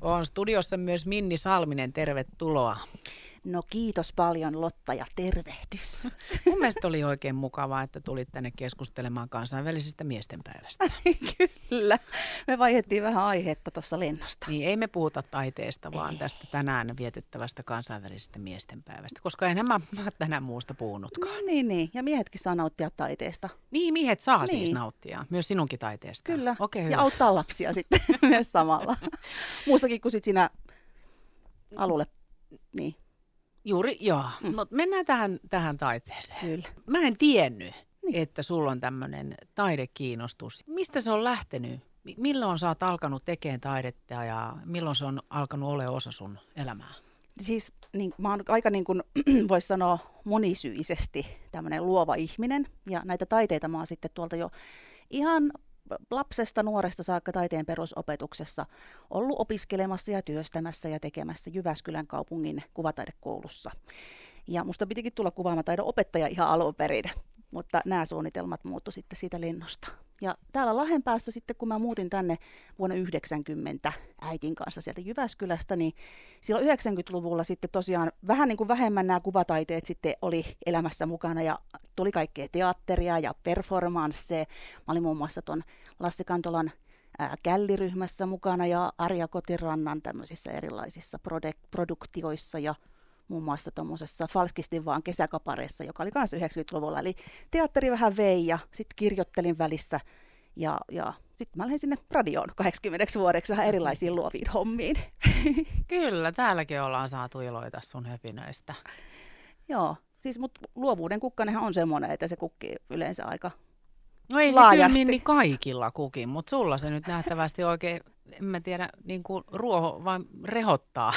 On studiossa myös Minni Salminen, tervetuloa. No kiitos paljon Lotta ja tervehdys. Mun mielestä oli oikein mukavaa, että tulit tänne keskustelemaan kansainvälisestä miestenpäivästä. Kyllä. Me vaihdettiin vähän aihetta tuossa lennosta. Niin, ei me puhuta taiteesta, vaan ei. tästä tänään vietettävästä kansainvälisestä miestenpäivästä, koska enhän mä, mä tänään muusta puhunutkaan. No niin, niin. Ja miehetkin saa nauttia taiteesta. Niin, miehet saa siis niin. siis nauttia. Myös sinunkin taiteesta. Kyllä. Okei, ja auttaa lapsia sitten myös samalla. Muussakin kuin sit siinä alulle. Niin. Juuri, joo. Mm. Mutta mennään tähän, tähän taiteeseen. Kyllä. Mä en tiennyt, niin. että sulla on tämmöinen taidekiinnostus. Mistä se on lähtenyt? Milloin sä oot alkanut tekemään taidetta ja milloin se on alkanut ole osa sun elämää? Siis niin, mä oon aika niin kuin voisi sanoa monisyisesti tämmöinen luova ihminen ja näitä taiteita mä oon sitten tuolta jo ihan lapsesta nuoresta saakka taiteen perusopetuksessa ollut opiskelemassa ja työstämässä ja tekemässä Jyväskylän kaupungin kuvataidekoulussa. Ja musta pitikin tulla kuvaamataidon opettaja ihan alun perin, mutta nämä suunnitelmat muuttu sitten siitä lennosta. Ja täällä Lahen päässä sitten, kun mä muutin tänne vuonna 90 äitin kanssa sieltä Jyväskylästä, niin silloin 90-luvulla sitten tosiaan vähän niin kuin vähemmän nämä kuvataiteet sitten oli elämässä mukana ja tuli kaikkea teatteria ja performansseja. Mä olin muun muassa tuon Lassi Kantolan källiryhmässä mukana ja Arja Kotirannan tämmöisissä erilaisissa produk- produktioissa ja muun muassa tuommoisessa Falskistin vaan kesäkapareessa, joka oli myös 90-luvulla. Eli teatteri vähän vei ja sitten kirjoittelin välissä ja, ja sitten mä lähdin sinne radioon 80 vuodeksi vähän erilaisiin luoviin hommiin. Kyllä, täälläkin ollaan saatu iloita sun höpinöistä. Joo, siis mut luovuuden kukkanenhan on semmoinen, että se kukkii yleensä aika No ei laajasti. se kyllä kaikilla kukin, mutta sulla se nyt nähtävästi oikein, en mä tiedä, niin kuin ruoho vaan rehottaa.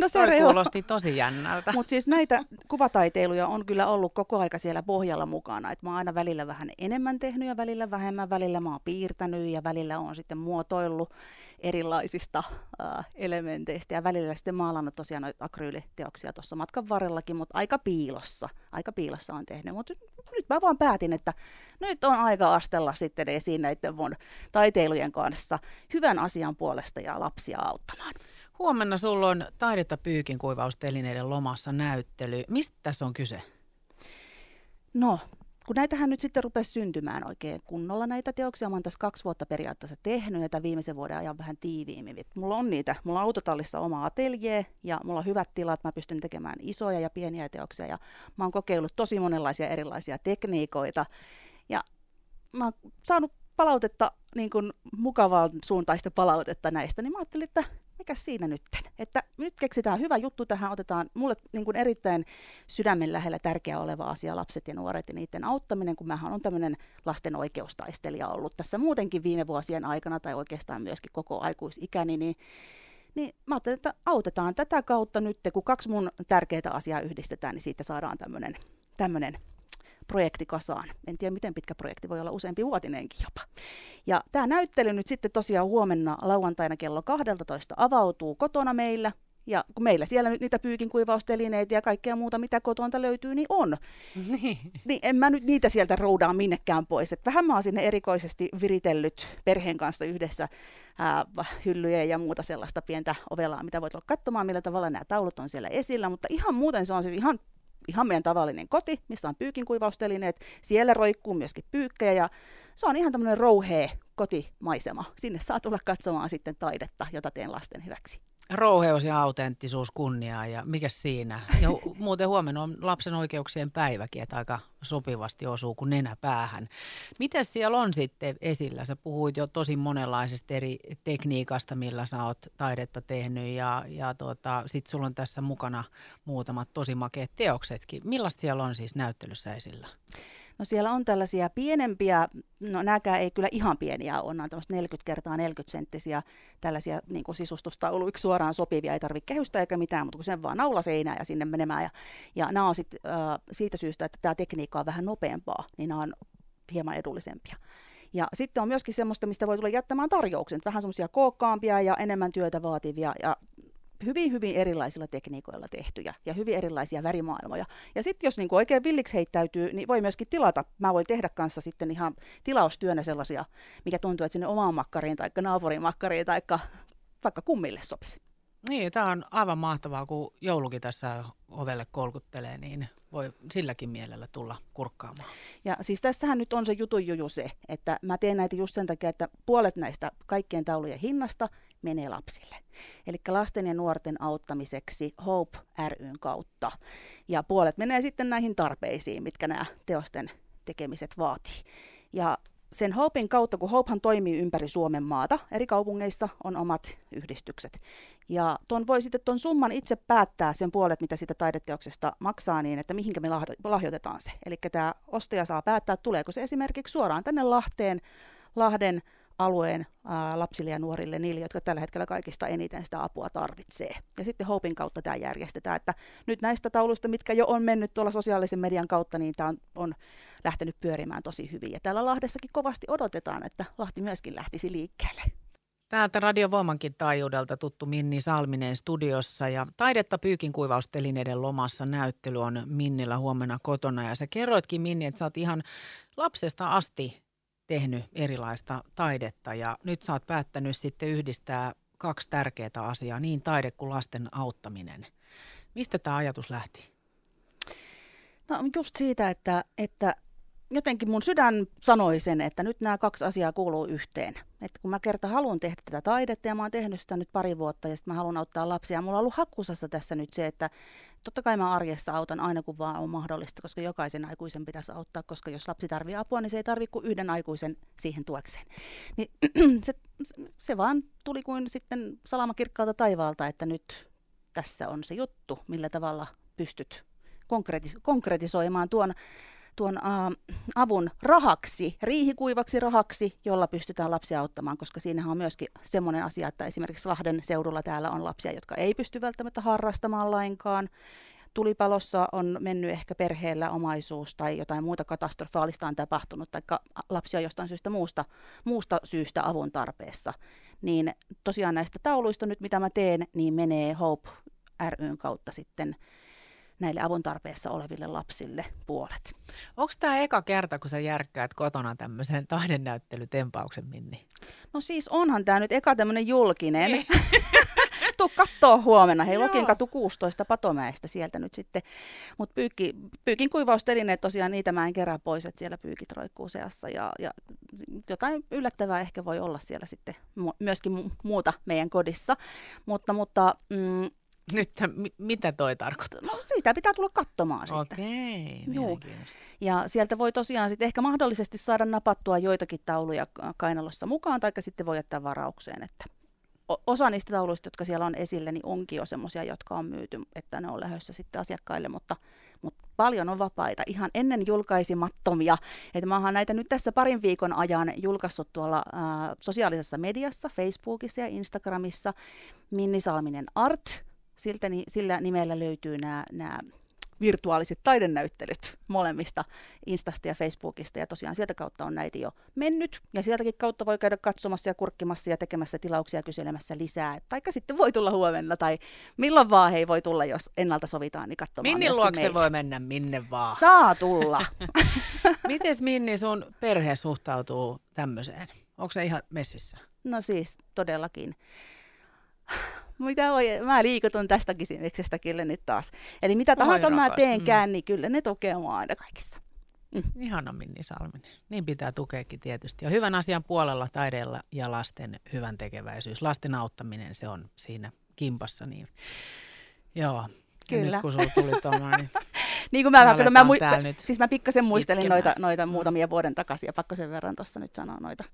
No se Toi kuulosti tosi jännältä. Mutta siis näitä kuvataiteiluja on kyllä ollut koko aika siellä pohjalla mukana. Et mä oon aina välillä vähän enemmän tehnyt ja välillä vähemmän. Välillä mä oon piirtänyt ja välillä on sitten muotoillut erilaisista äh, elementeistä. Ja välillä sitten maalannut tosiaan noita akryyliteoksia tuossa matkan varrellakin, mutta aika piilossa. Aika piilossa on tehnyt. Mutta nyt mä vaan päätin, että nyt on aika astella sitten esiin näiden mun taiteilujen kanssa hyvän asian puolesta ja lapsia auttamaan. Huomenna sulla on taidetta pyykin kuivaustelineiden lomassa näyttely. Mistä tässä on kyse? No, kun näitähän nyt sitten rupesi syntymään oikein kunnolla näitä teoksia, mä oon tässä kaksi vuotta periaatteessa tehnyt ja viimeisen vuoden ajan vähän tiiviimmin. Mulla on niitä, mulla on autotallissa oma ateljee ja mulla on hyvät tilat, mä pystyn tekemään isoja ja pieniä teoksia ja mä oon kokeillut tosi monenlaisia erilaisia tekniikoita ja mä oon saanut palautetta, niin kuin mukavaa suuntaista palautetta näistä, niin mä ajattelin, että mikä siinä nyt? Että nyt keksitään hyvä juttu tähän, otetaan mulle niin kuin erittäin sydämen lähellä tärkeä oleva asia lapset ja nuoret ja niiden auttaminen, kun mähän on tämmöinen lasten oikeustaistelija ollut tässä muutenkin viime vuosien aikana tai oikeastaan myöskin koko aikuisikäni, niin niin mä ajattelin, että autetaan tätä kautta nyt, kun kaksi mun tärkeää asiaa yhdistetään, niin siitä saadaan tämmöinen projekti kasaan. En tiedä, miten pitkä projekti voi olla useampi vuotinenkin jopa. Ja tämä näyttely nyt sitten tosiaan huomenna lauantaina kello 12 avautuu kotona meillä. Ja kun meillä siellä nyt niitä pyykin kuivaustelineitä ja kaikkea muuta, mitä kotonta löytyy, niin on. Niin. niin en mä nyt niitä sieltä roudaa minnekään pois. Et vähän mä oon sinne erikoisesti viritellyt perheen kanssa yhdessä ää, hyllyjä ja muuta sellaista pientä ovelaa, mitä voit olla katsomaan, millä tavalla nämä taulut on siellä esillä. Mutta ihan muuten se on siis ihan ihan meidän tavallinen koti, missä on pyykinkuivaustelineet. Siellä roikkuu myöskin pyykkejä ja se on ihan tämmöinen rouhee kotimaisema. Sinne saa tulla katsomaan sitten taidetta, jota teen lasten hyväksi rouheus ja autenttisuus kunniaa ja mikä siinä. Ja muuten huomenna on lapsen oikeuksien päiväkin, että aika sopivasti osuu kuin nenä päähän. Miten siellä on sitten esillä? Sä puhuit jo tosi monenlaisesta eri tekniikasta, millä sä oot taidetta tehnyt ja, ja tota, sit sulla on tässä mukana muutamat tosi makeat teoksetkin. Millaista siellä on siis näyttelyssä esillä? No siellä on tällaisia pienempiä, no nämäkään ei kyllä ihan pieniä ole, nämä on 40 kertaa 40 senttisiä tällaisia niin kuin sisustustauluiksi suoraan sopivia, ei tarvitse kehystä eikä mitään, mutta kun sen vaan naula seinään ja sinne menemään. Ja, ja nämä on sit, äh, siitä syystä, että tämä tekniikka on vähän nopeampaa, niin nämä on hieman edullisempia. Ja sitten on myöskin semmoista, mistä voi tulla jättämään tarjouksen, vähän semmoisia kookkaampia ja enemmän työtä vaativia. Ja hyvin, hyvin erilaisilla tekniikoilla tehtyjä ja hyvin erilaisia värimaailmoja. Ja sitten jos niinku oikein villiksi heittäytyy, niin voi myöskin tilata. Mä voin tehdä kanssa sitten ihan tilaustyönä sellaisia, mikä tuntuu, että sinne omaan makkariin tai naapurin makkariin tai vaikka kummille sopisi. Niin, tämä on aivan mahtavaa, kun joulukin tässä ovelle kolkuttelee, niin voi silläkin mielellä tulla kurkkaamaan. Ja siis tässähän nyt on se jutun juju se, että mä teen näitä just sen takia, että puolet näistä kaikkien taulujen hinnasta menee lapsille. Eli lasten ja nuorten auttamiseksi Hope ryn kautta. Ja puolet menee sitten näihin tarpeisiin, mitkä nämä teosten tekemiset vaatii. Sen Hopein kautta, kun Hopehan toimii ympäri Suomen maata, eri kaupungeissa on omat yhdistykset. Ja tuon voi sitten tuon summan itse päättää sen puolet, mitä sitä taideteoksesta maksaa niin, että mihinkä me lahjoitetaan se. Eli tämä ostaja saa päättää, tuleeko se esimerkiksi suoraan tänne Lahteen, Lahden alueen ää, lapsille ja nuorille, niille, jotka tällä hetkellä kaikista eniten sitä apua tarvitsee. Ja sitten Hopin kautta tämä järjestetään, että nyt näistä tauluista, mitkä jo on mennyt tuolla sosiaalisen median kautta, niin tämä on, on lähtenyt pyörimään tosi hyvin. Ja täällä Lahdessakin kovasti odotetaan, että Lahti myöskin lähtisi liikkeelle. Täältä Radiovoimankin taajuudelta tuttu Minni Salminen studiossa ja taidetta pyykin kuivaustelineiden lomassa näyttely on Minnillä huomenna kotona ja sä kerroitkin Minni, että sä oot ihan lapsesta asti tehnyt erilaista taidetta ja nyt sä oot päättänyt sitten yhdistää kaksi tärkeää asiaa, niin taide kuin lasten auttaminen. Mistä tämä ajatus lähti? No just siitä, että, että jotenkin mun sydän sanoi sen, että nyt nämä kaksi asiaa kuuluu yhteen. Että kun mä kerta haluan tehdä tätä taidetta ja mä oon tehnyt sitä nyt pari vuotta ja sitten mä haluan auttaa lapsia. Mulla on ollut hakkusassa tässä nyt se, että totta kai mä arjessa autan aina kun vaan on mahdollista, koska jokaisen aikuisen pitäisi auttaa, koska jos lapsi tarvii apua, niin se ei tarvitse kuin yhden aikuisen siihen tuekseen. Niin se, se vaan tuli kuin sitten salama kirkkaalta taivaalta, että nyt tässä on se juttu, millä tavalla pystyt konkretis- konkretisoimaan tuon tuon uh, avun rahaksi, riihikuivaksi rahaksi, jolla pystytään lapsia auttamaan, koska siinähän on myöskin semmoinen asia, että esimerkiksi Lahden seudulla täällä on lapsia, jotka ei pysty välttämättä harrastamaan lainkaan. Tulipalossa on mennyt ehkä perheellä omaisuus tai jotain muuta katastrofaalista on tapahtunut, tai lapsia on jostain syystä muusta, muusta syystä avun tarpeessa. Niin tosiaan näistä tauluista nyt, mitä mä teen, niin menee Hope ryn kautta sitten näille avun tarpeessa oleville lapsille puolet. Onko tämä eka kerta, kun sä järkkäät kotona tämmöisen taidennäyttelytempauksen, Minni? No siis onhan tämä nyt eka tämmöinen julkinen. Niin. Tuu kattoo huomenna. Hei, Lokin katu 16 Patomäestä sieltä nyt sitten. Mutta pyykki, pyykin kuivaustelineet tosiaan, niitä mä en kerää pois, että siellä pyykit roikkuu seassa. Ja, ja jotain yllättävää ehkä voi olla siellä sitten myöskin muuta meidän kodissa. Mutta, mutta mm, nyt mitä toi tarkoittaa? No siitä pitää tulla katsomaan sitten. Okei, Ja sieltä voi tosiaan sitten ehkä mahdollisesti saada napattua joitakin tauluja kainalossa mukaan, tai sitten voi jättää varaukseen, että osa niistä tauluista, jotka siellä on esille, niin onkin jo semmoisia, jotka on myyty, että ne on lähdössä sitten asiakkaille, mutta, mutta paljon on vapaita, ihan ennen julkaisimattomia. Että mä oon näitä nyt tässä parin viikon ajan julkaissut tuolla ää, sosiaalisessa mediassa, Facebookissa ja Instagramissa, Minni Salminen Art, siltä, sillä nimellä löytyy nämä, nämä virtuaaliset taidennäyttelyt molemmista Instasta ja Facebookista. Ja tosiaan sieltä kautta on näitä jo mennyt. Ja sieltäkin kautta voi käydä katsomassa ja kurkkimassa ja tekemässä tilauksia ja kyselemässä lisää. Taikka sitten voi tulla huomenna tai milloin vaan hei voi tulla, jos ennalta sovitaan, niin katsomaan Minni luokse meillä. voi mennä minne vaan. Saa tulla. Miten Minni sun perhe suhtautuu tämmöiseen? Onko se ihan messissä? No siis todellakin mitä voi, mä liikutun tästä kysymyksestä kyllä nyt taas. Eli mitä tahansa Oi, mä teenkään, mm. niin kyllä ne tukee mua aina kaikissa. Mm. Ihana Minni Salminen. Niin pitää tukeekin tietysti. Ja hyvän asian puolella taiteella ja lasten hyvän tekeväisyys. Lasten auttaminen, se on siinä kimpassa. Niin. Joo. Kyllä. Ja nyt kun sulla tuli tuolla, niin niin kuin mä, mä, mä, nyt siis mä pikkasen muistelin noita, noita mm. muutamia vuoden takaisin ja pakko sen verran tuossa nyt sanoa noita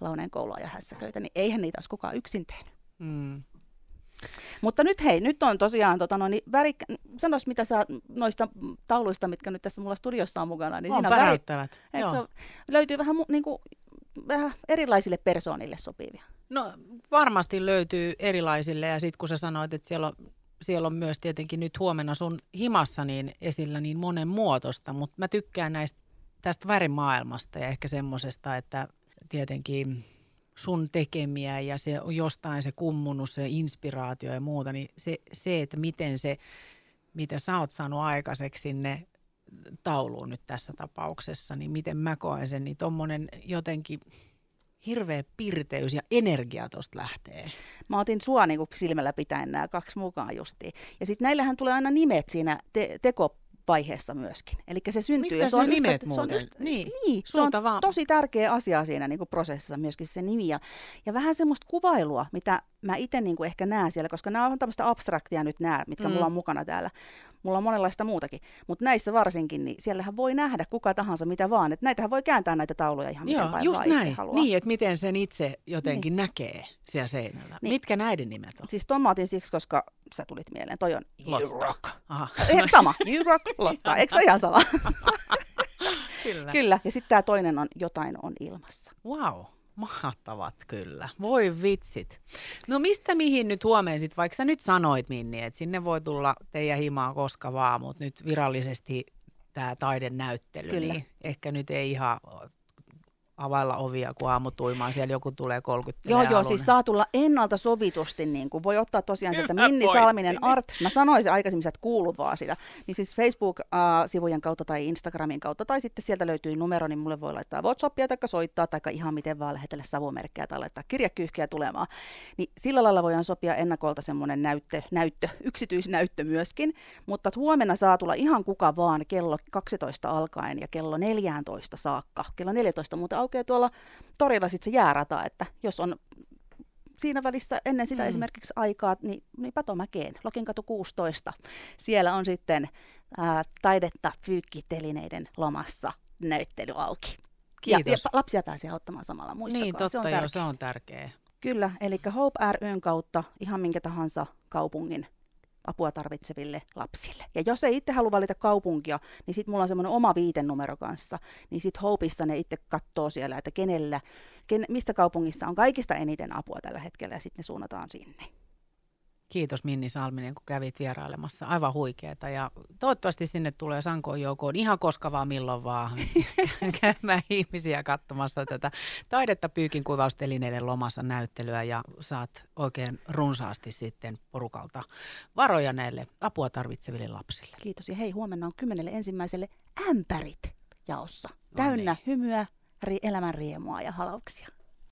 Launeen koulua ja hässäköitä, niin eihän niitä olisi kukaan yksin tehnyt. Mm. Mutta nyt hei, nyt on tosiaan, tota, no, niin värik... sanois mitä sä noista tauluista, mitkä nyt tässä mulla studiossa on mukana. Niin on siinä päräyttävät. Väri... Se, löytyy vähän, niin kuin, vähän erilaisille persoonille sopivia. No varmasti löytyy erilaisille ja sitten kun sä sanoit, että siellä on, siellä on myös tietenkin nyt huomenna sun himassa niin esillä niin monen muotosta, mutta mä tykkään näistä tästä värimaailmasta ja ehkä semmoisesta, että tietenkin sun tekemiä ja se on jostain se kummunut, se inspiraatio ja muuta, niin se, se että miten se, mitä sä oot saanut aikaiseksi sinne tauluun nyt tässä tapauksessa, niin miten mä koen sen, niin tuommoinen jotenkin hirveä pirteys ja energia tuosta lähtee. Mä otin sua niin silmällä pitäen nämä kaksi mukaan justiin. Ja sitten näillähän tulee aina nimet siinä te- teko vaiheessa myöskin. Eli se syntyy. Mistä se on nimet yhtä, se on yhtä, Niin, niin se on vaan. tosi tärkeä asia siinä niin kuin prosessissa myöskin se nimi. Ja, ja vähän semmoista kuvailua, mitä mä itse niin kuin ehkä näen siellä, koska nämä on tämmöistä abstraktia nyt nämä, mitkä mm. mulla on mukana täällä. Mulla on monenlaista muutakin, mutta näissä varsinkin, niin siellähän voi nähdä kuka tahansa mitä vaan. Että näitähän voi kääntää näitä tauluja ihan Joo, miten just vaan itse näin. haluaa. Niin, että miten sen itse jotenkin niin. näkee siellä seinällä. Niin. Mitkä näiden nimet on? Siis otin siksi, koska sä tulit mieleen. Toi on Lotta. Eh, sama. You rock, Lotta. Eikö se ihan sama? Kyllä. Kyllä. Ja sitten tämä toinen on Jotain on ilmassa. Wow, mahtavat kyllä. Voi vitsit. No mistä mihin nyt huomenna sit, vaikka sä nyt sanoit Minni, että sinne voi tulla teidän himaa koska vaan, mutta nyt virallisesti tämä taidenäyttely, Kyllä. niin ehkä nyt ei ihan availla ovia, kun aamutuimaan siellä joku tulee 30 Joo, joo, siis saa tulla ennalta sovitusti, niin kuin voi ottaa tosiaan sieltä Minni. Salminen Art, mä sanoisin aikaisemmin, että kuuluvaa sitä, niin siis Facebook-sivujen kautta tai Instagramin kautta, tai sitten sieltä löytyy numero, niin mulle voi laittaa Whatsappia, tai soittaa, tai ihan miten vaan lähetellä savumerkkejä tai laittaa kirjakyyhkiä tulemaan. Niin sillä lailla voidaan sopia ennakolta semmoinen näyttö, näyttö, yksityisnäyttö myöskin, mutta huomenna saa tulla ihan kuka vaan kello 12 alkaen ja kello 14 saakka. Kello 14 muuten aukeaa tuolla torilla sitten se jäärata, että jos on siinä välissä ennen sitä Mm. esimerkiksi aikaa, niin, niin Patomäkeen, Lokinkatu 16. Siellä on sitten ää, taidetta fyykkitelineiden lomassa näyttely auki. Ja, Kiitos. ja pa- lapsia pääsee auttamaan samalla, muistakaa. niin, totta se on joo, tärkeää. se on tärkeä. Kyllä, eli Hope ryn kautta ihan minkä tahansa kaupungin apua tarvitseville lapsille. Ja jos ei itse halua valita kaupunkia, niin sitten mulla on semmoinen oma viitenumero kanssa, niin sitten Hopeissa ne itse katsoo siellä, että kenellä, ken, missä kaupungissa on kaikista eniten apua tällä hetkellä, ja sitten ne suunnataan sinne. Kiitos Minni Salminen, kun kävit vierailemassa. Aivan huikeeta. Ja toivottavasti sinne tulee sankoon joukoon ihan koska vaan milloin vaan käymään ihmisiä katsomassa tätä taidetta pyykin kuivaustelineiden lomassa näyttelyä ja saat oikein runsaasti sitten porukalta varoja näille apua tarvitseville lapsille. Kiitos. Ja hei, huomenna on kymmenelle ensimmäiselle ämpärit jaossa. No Täynnä niin. hymyä, ri- elämän riemua ja halauksia.